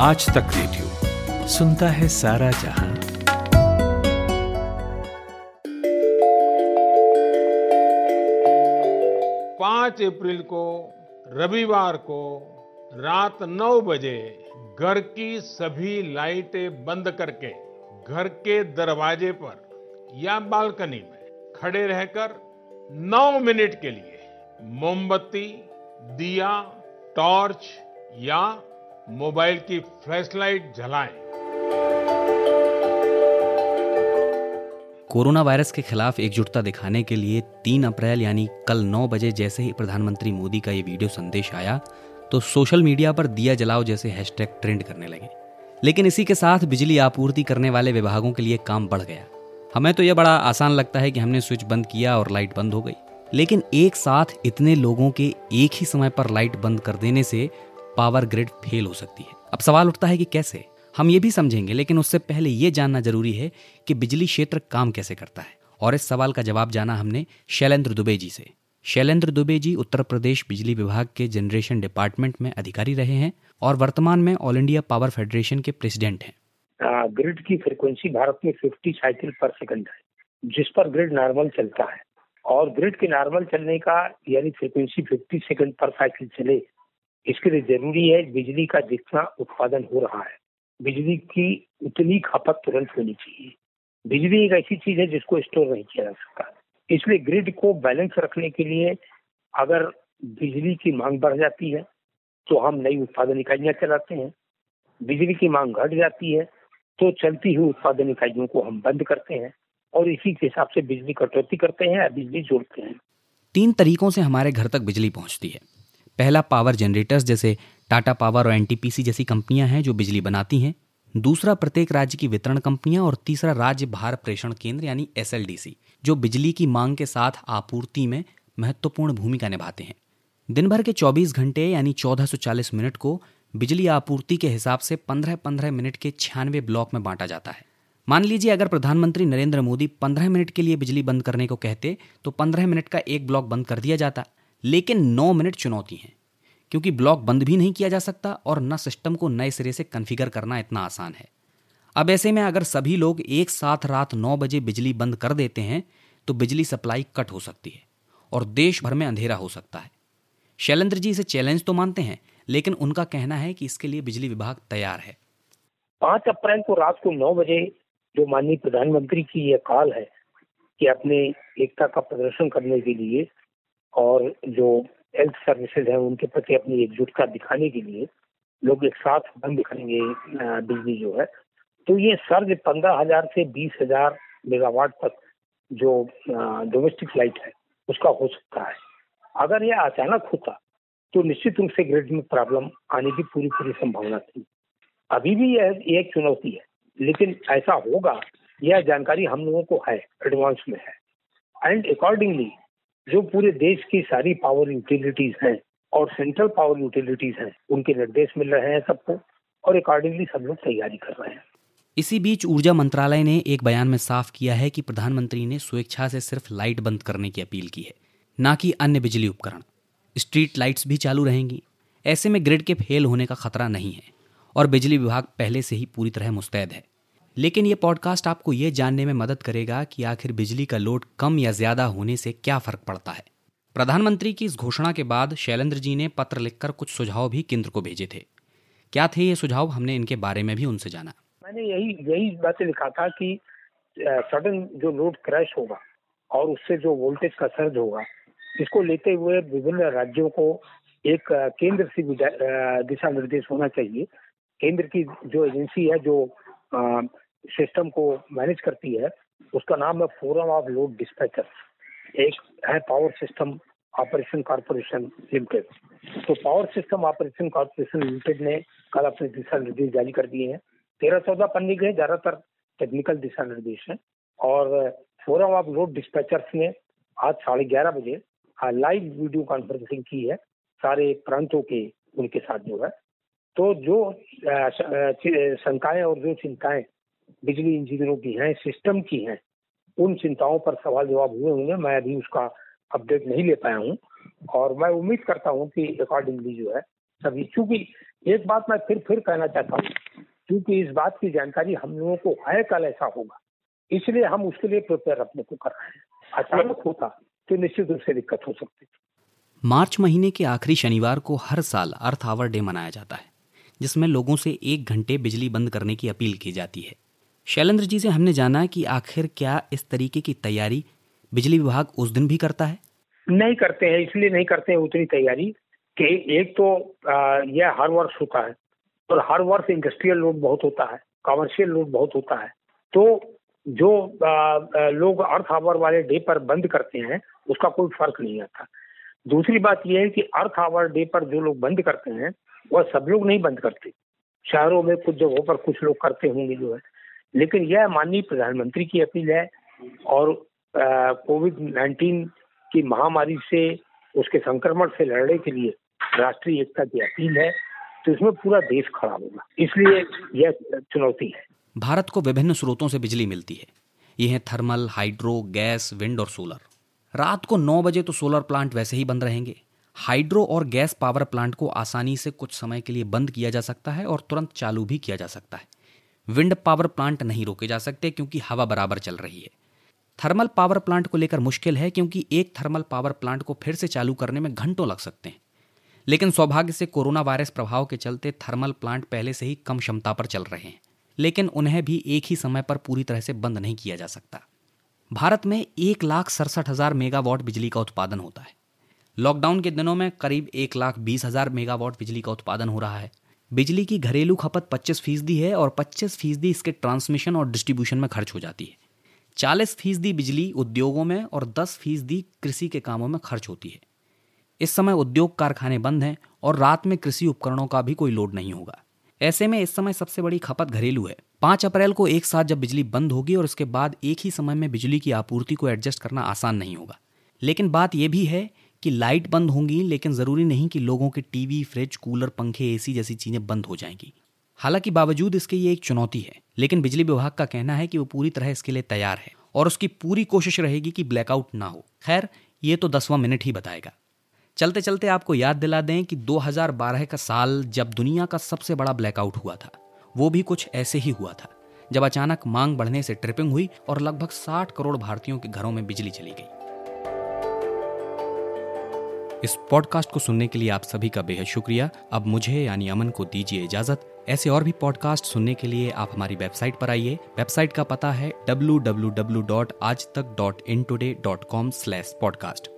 आज तक रेडियो सुनता है सारा जहाँ। पाँच अप्रैल को, रविवार को, रात नौ बजे घर की सभी लाइटें बंद करके, घर के दरवाजे पर या बालकनी में खड़े रहकर नौ मिनट के लिए, मोमबत्ती, दिया, टॉर्च या मोबाइल की फ्लैशलाइट जलाएँ। कोरोना वायरस के खिलाफ एकजुटता दिखाने के लिए 3 अप्रैल यानी कल 9 बजे जैसे ही प्रधानमंत्री मोदी का ये वीडियो संदेश आया तो सोशल मीडिया पर दिया जलाओ जैसे हैशटैग ट्रेंड करने लगे। लेकिन इसी के साथ बिजली आपूर्ति करने वाले विभागों के लिए काम बढ़ गया। हमें तो यह बड़ा आसान लगता है कि हमने स्विच बंद किया और लाइट बंद हो गई। लेकिन एक साथ इतने लोगों के एक ही समय पर लाइट बंद कर देने से पावर ग्रिड फेल हो सकती है। अब सवाल उठता है कि कैसे? हम ये भी समझेंगे, लेकिन उससे पहले ये जानना ज़रूरी है कि बिजली क्षेत्र काम कैसे करता है। और इस सवाल का जवाब जाना हमने शैलेंद्र दुबे जी से। शैलेंद्र दुबे जी उत्तर प्रदेश बिजली विभाग के जनरेशन डिपार्टमेंट में अधिकारी रहे हैं और वर्तमान में ऑल इंडिया पावर फेडरेशन के प्रेसिडेंट हैं। ग्रिड की फ्रीक्वेंसी भारत में 50 साइकिल पर सेकंड है, जिस पर ग्रिड नॉर्मल चलता है। और ग्रिड के नॉर्मल चलने का यानी फ्रीक्वेंसी 50 सेकंड पर साइकिल चले इसके लिए ज़रूरी है बिजली का जितना उत्पादन हो रहा है, बिजली की उतनी खपत तुरंत होनी चाहिए। बिजली एक ऐसी चीज़ है जिसको स्टोर नहीं किया जा सकता। इसलिए ग्रिड को बैलेंस रखने के लिए अगर बिजली की मांग बढ़ जाती है तो हम नई उत्पादन इकाइयाँ चलाते हैं। बिजली की मांग घट जाती है तो चलती हुई उत्पादन इकाइयों को हम बंद करते हैं और इसी के हिसाब से बिजली कटौती करते हैं या बिजली जोड़ते हैं। तीन तरीकों से हमारे घर तक बिजली पहुँचती है। पहला पावर जनरेटर्स जैसे टाटा पावर और एनटीपीसी जैसी कंपनियाँ हैं जो बिजली बनाती हैं। दूसरा प्रत्येक राज्य की वितरण कंपनियाँ और तीसरा राज्य भार प्रेषण केंद्र यानी एस जो बिजली की मांग के साथ आपूर्ति में महत्वपूर्ण भूमिका निभाते हैं। दिन भर के 24 घंटे यानी 1440 मिनट को बिजली आपूर्ति के हिसाब से 15-15 मिनट के छियानवे ब्लॉक में बांटा जाता है। मान लीजिए अगर प्रधानमंत्री नरेंद्र मोदी 15 मिनट के लिए बिजली बंद करने को कहते तो 15 मिनट का एक ब्लॉक बंद कर दिया जाता, लेकिन 9 मिनट चुनौती है। क्योंकि ब्लॉक बंद भी नहीं किया जा सकता और न सिस्टम को नए सिरे से कन्फिगर करना इतना आसान है। अब ऐसे में अगर सभी लोग एक साथ रात नौ बजे बिजली बंद कर देते हैं तो बिजली सप्लाई कट हो सकती है और देश भर में अंधेरा हो सकता है। शैलेंद्र जी इसे चैलेंज तो मानते हैं, लेकिन उनका कहना है कि इसके लिए बिजली विभाग तैयार है। पाँच अप्रैल को रात को नौ बजे जो माननीय प्रधानमंत्री की यह कॉल है कि अपने एकता का प्रदर्शन करने के लिए और जो हेल्थ सर्विसेज़ है, उनके प्रति अपनी एकजुटता दिखाने के लिए लोग एक साथ बंद करेंगे बिजली जो है। तो ये सर्ज पंद्रह हज़ार से बीस हज़ार मेगावाट तक जो डोमेस्टिक लाइट है, उसका हो सकता है। अगर यह अचानक होता तो निश्चित रूप से ग्रिड में प्रॉब्लम आने की पूरी पूरी संभावना थी। अभी भी यह एक चुनौती है, लेकिन ऐसा होगा, यह जानकारी हम लोगों को है, एडवांस में है। एंड अकॉर्डिंगली जो पूरे देश की सारी पावर यूटिलिटीज हैं और सेंट्रल पावर यूटिलिटीज हैं, उनके निर्देश मिल रहे हैं सबको और अकॉर्डिंगली सब लोग तैयारी कर रहे हैं। इसी बीच ऊर्जा मंत्रालय ने एक बयान में साफ़ किया है कि प्रधानमंत्री ने स्वेच्छा से सिर्फ़ लाइट बंद करने की अपील की है, न कि अन्य बिजली उपकरण। स्ट्रीट लाइट्स भी चालू रहेंगी। ऐसे में ग्रिड के फेल होने का खतरा नहीं है और बिजली विभाग पहले से ही पूरी तरह मुस्तैद है। लेकिन ये पॉडकास्ट आपको ये जानने में मदद करेगा कि आखिर बिजली का लोड कम या ज़्यादा होने से क्या फ़र्क पड़ता है। प्रधानमंत्री की इस घोषणा के बाद शैलेंद्र जी ने पत्र लिखकर कुछ सुझाव भी केंद्र को भेजे थे। क्या थे ये सुझाव? हमने इनके बारे में भी उनसे जाना। मैंने यही यही बातें लिखा था कि सडन जो लोड क्रैश होगा और उससे जो वोल्टेज का सर्ज होगा, इसको लेते हुए विभिन्न राज्यों को एक केंद्र से दिशा निर्देश होना चाहिए। केंद्र की जो एजेंसी है, जो सिस्टम को मैनेज करती है, उसका नाम है फोरम ऑफ़ लोड डिस्पैचर एक है power system operation corporation limited तो power system operation corporation limited ने कल अपने दिशा निर्देश जारी कर दिए हैं। तेरह चौदह पन्ने के ज़्यादातर टेक्निकल दिशा निर्देश हैं। और फोरम ऑफ़ लोड डिस्पैचर्स ने आज साढ़े ग्यारह बजे लाइव वीडियो कॉन्फ्रेंसिंग की है। सारे प्रांतों के उनके साथ जो है। तो जो शंकाएँ और जो चिंताएँ बिजली इंजीनियरों की हैं, सिस्टम की हैं, उन चिंताओं पर सवाल जवाब हुए होंगे। मैं अभी उसका अपडेट नहीं ले पाया हूँ और मैं उम्मीद करता हूँ कि अकॉर्डिंगली जो है सभी, क्योंकि एक बात मैं फिर फिर कहना चाहता हूँ, क्योंकि इस बात की जानकारी हम लोगों को है कल ऐसा होगा, इसलिए हम उसके लिए प्रिपेयर अपने को कर रहे हैं। अचानक होता तो निश्चित रूप से दिक्कत हो सकती मार्च महीने के आखिरी शनिवार को हर साल अर्थ आवर डे मनाया जाता है, जिसमें लोगों से एक घंटे बिजली बंद करने की अपील की जाती है। शैलेंद्र जी से हमने जाना कि आखिर क्या इस तरीके की तैयारी बिजली विभाग उस दिन भी करता है? नहीं करते हैं इसलिए नहीं करते हैं उतनी तैयारी कि एक तो यह हर वर्ष होता है और हर वर्ष इंडस्ट्रियल लोड बहुत होता है कमर्शियल लोड बहुत होता है। तो जो आ, लोग अर्थ आवर वाले डे पर बंद करते हैं उसका कोई फ़र्क नहीं आता। दूसरी बात यह है कि अर्थ आवर डे पर जो लोग बंद करते हैं वह सब लोग नहीं बंद करते। शहरों में कुछ जगहों पर कुछ लोग करते होंगे जो है। लेकिन यह माननीय प्रधानमंत्री की अपील है और कोविड नाइन्टीन की महामारी से उसके संक्रमण से लड़ने के लिए राष्ट्रीय एकता की अपील है तो इसमें पूरा देश खड़ा होगा। इसलिए यह चुनौती है। भारत को विभिन्न स्रोतों से बिजली मिलती है। ये है थर्मल, हाइड्रो, गैस, विंड और सोलर। रात को 9 बजे तो सोलर प्लांट वैसे ही बंद रहेंगे। हाइड्रो और गैस पावर प्लांट को आसानी से कुछ समय के लिए बंद किया जा सकता है और तुरंत चालू भी किया जा सकता है। विंड पावर प्लांट नहीं रोके जा सकते क्योंकि हवा बराबर चल रही है। थर्मल पावर प्लांट को लेकर मुश्किल है क्योंकि एक थर्मल पावर प्लांट को फिर से चालू करने में घंटों लग सकते हैं। लेकिन सौभाग्य से कोरोना वायरस प्रभाव के चलते थर्मल प्लांट पहले से ही कम क्षमता पर चल रहे हैं, लेकिन उन्हें भी एक ही समय पर पूरी तरह से बंद नहीं किया जा सकता। भारत में एक लाख सड़सठ हज़ार मेगावाट बिजली का उत्पादन होता है। लॉकडाउन के दिनों में करीब एक लाख बीस हज़ार मेगावाट बिजली का उत्पादन हो रहा है। बिजली की घरेलू खपत 25 फ़ीसदी है और 25 फ़ीसदी इसके ट्रांसमिशन और डिस्ट्रीब्यूशन में खर्च हो जाती है। 40 फ़ीसदी बिजली उद्योगों में और 10 फ़ीसदी कृषि के कामों में खर्च होती है। इस समय उद्योग कारखाने बंद हैं और रात में कृषि उपकरणों का भी कोई लोड नहीं होगा। ऐसे में इस समय सबसे बड़ी खपत घरेलू है। पाँच अप्रैल को एक साथ जब बिजली बंद होगी और उसके बाद एक ही समय में बिजली की आपूर्ति को एडजस्ट करना आसान नहीं होगा। लेकिन बात यह भी है कि लाइट बंद होंगी, लेकिन ज़रूरी नहीं कि लोगों के टीवी, फ्रिज, कूलर, पंखे, एसी जैसी चीज़ें बंद हो जाएँगी। हालाँकि बावजूद इसके ये एक चुनौती है, लेकिन बिजली विभाग का कहना है कि वो पूरी तरह इसके लिए तैयार है और उसकी पूरी कोशिश रहेगी कि ब्लैकआउट ना हो। खैर, ये तो दसवां मिनट ही बताएगा। चलते चलते आपको याद दिला दें कि 2012 का साल जब दुनिया का सबसे बड़ा ब्लैकआउट हुआ था, वो भी कुछ ऐसे ही हुआ था, जब अचानक मांग बढ़ने से ट्रिपिंग हुई और लगभग 60 करोड़ भारतीयों के घरों में बिजली चली गई। इस पॉडकास्ट को सुनने के लिए आप सभी का बेहद शुक्रिया। अब मुझे यानी अमन को दीजिए इजाज़त। ऐसे और भी पॉडकास्ट सुनने के लिए आप हमारी वेबसाइट पर आइए। वेबसाइट का पता है W W W dot Aaj Tak dot in today dot com slash podcast